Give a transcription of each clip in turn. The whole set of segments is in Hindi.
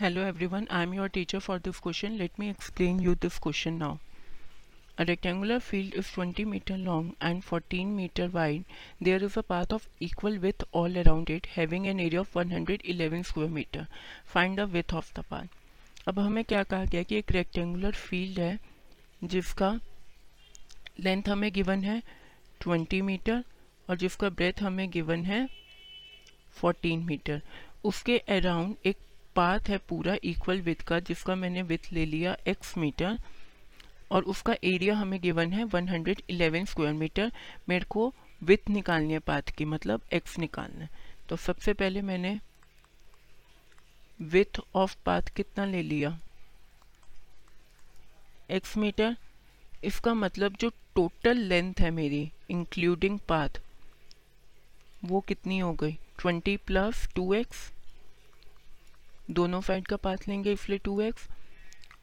Hello everyone I am your teacher for this question let me explain you this question now a rectangular field is twenty metre long and fourteen metre wide there is a path of equal with all around it having an area of one hundred eleven square metre find the with of the path अब हमें क्या कहा गया कि एक रेक्टेंगुलर फ़ील्ड है, जिसका लेंथ हमें गिवन है ट्वेंटी मीटर और जिसका ब्रेथ हमें गिवन है फोर्टीन मीटर उसके अराउंड एक पाथ है पूरा इक्वल विथ का, जिसका मैंने विथ ले लिया एक्स मीटर और उसका एरिया हमें गिवन है 111 स्क्वायर मीटर मेरे को विथ निकालनी है पाथ की मतलब एक्स निकालना है। तो सबसे पहले मैंने विथ ऑफ़ पाथ कितना ले लिया? एक्स मीटर इसका मतलब जो टोटल लेंथ है मेरी इंक्लूडिंग पाथ वो कितनी हो गई? 20 प्लस टू एक्स दोनों साइड का पाथ लेंगे, इसलिए टू एक्स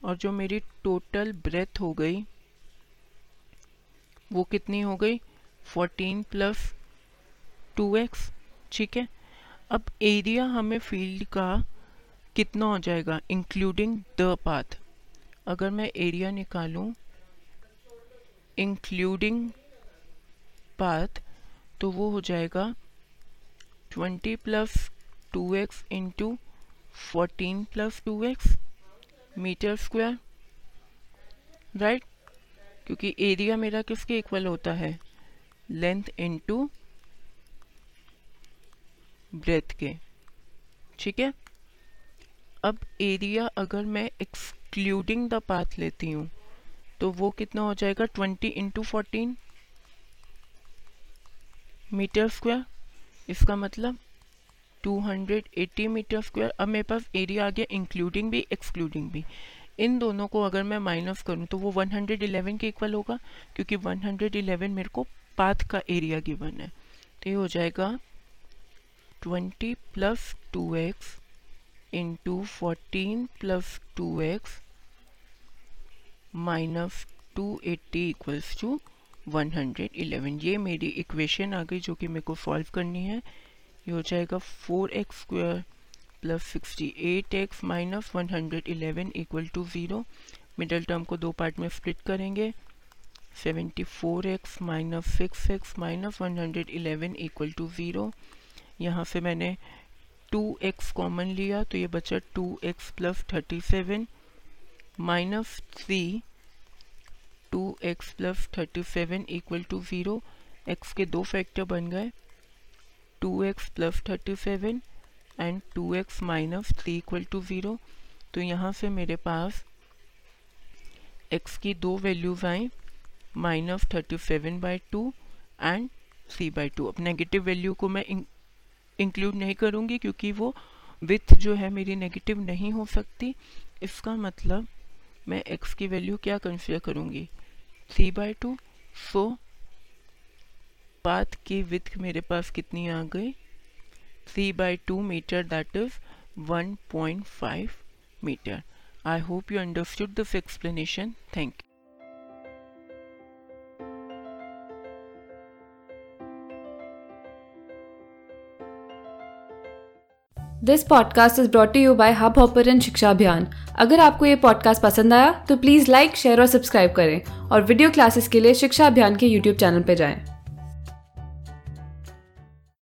और जो मेरी टोटल ब्रेथ हो गई, वो कितनी हो गई? फोर्टीन प्लस टू एक्स ठीक है? अब एरिया हमें फ़ील्ड का कितना हो जाएगा इंक्लूडिंग द पाथ अगर मैं एरिया निकालूं इंक्लूडिंग पाथ तो वो हो जाएगा twenty plus two x into fourteen plus two x metre square right क्योंकि एरिया मेरा किसके इक्वल होता है? लेंथ इनटू ब्रेथ के। ठीक है? अब एरिया अगर मैं एक्सक्लूडिंग द पाथ लेती हूँ तो वो कितना हो जाएगा? Twenty into fourteen metre square इसका मतलब 280 मीटर स्क्वायर अब मेरे पास एरिया आ गया इंक्लूडिंग भी एक्सक्लूडिंग भी। इन दोनों को अगर मैं माइनस करूँ तो वो 111 के इक्वल होगा, क्योंकि 111 मेरे को पाथ का एरिया गिवन है। तो ये हो जाएगा 20 plus two x into fourteen plus two x minus two eighty equals to 111 ये मेरी इक्वेशन आ गई, जो कि मेरे को सॉल्व करनी है। ये हो जाएगा four x square plus sixty eight x minus one hundred eleven equal to zero middle term को दो पार्ट में स्प्लिट करेंगे। Seventy four x minus six x minus one hundred eleven equal to zero यहाँ से मैंने टू एक्स कॉमन लिया तो ये बचा two x plus thirty seven minus three two x plus thirty seven equal to zero x के दो फैक्टर बन गए। Two x plus thirty seven and two x minus three equal to zero तो यहाँ से मेरे पास एक्स की दो values I minus thirty seven by two and C by two अब नेगेटिव वैल्यू को मैं इंक्लूड नहीं करूँगी क्योंकि वो विथ जो है मेरी नेगेटिव नहीं हो सकती। इसका मतलब मैं एक्स की वैल्यू क्या कंसिडर करूँगी? C by two so path की विथ मेरे पास कितनी आ गई? Three by two metre that is one point five metre I hope you understood this explanation thank you this podcast is brought you by Hubhopper Shiksha Abhiyan अगर आपको ये पॉडकास्ट पसंद आया तो प्लीज़ लाइक शेयर और सब्सक्राइब करें और वीडियो क्लासेस के लिए शिक्षा अभियान के यूट्यूब चैनल पर जाएँ।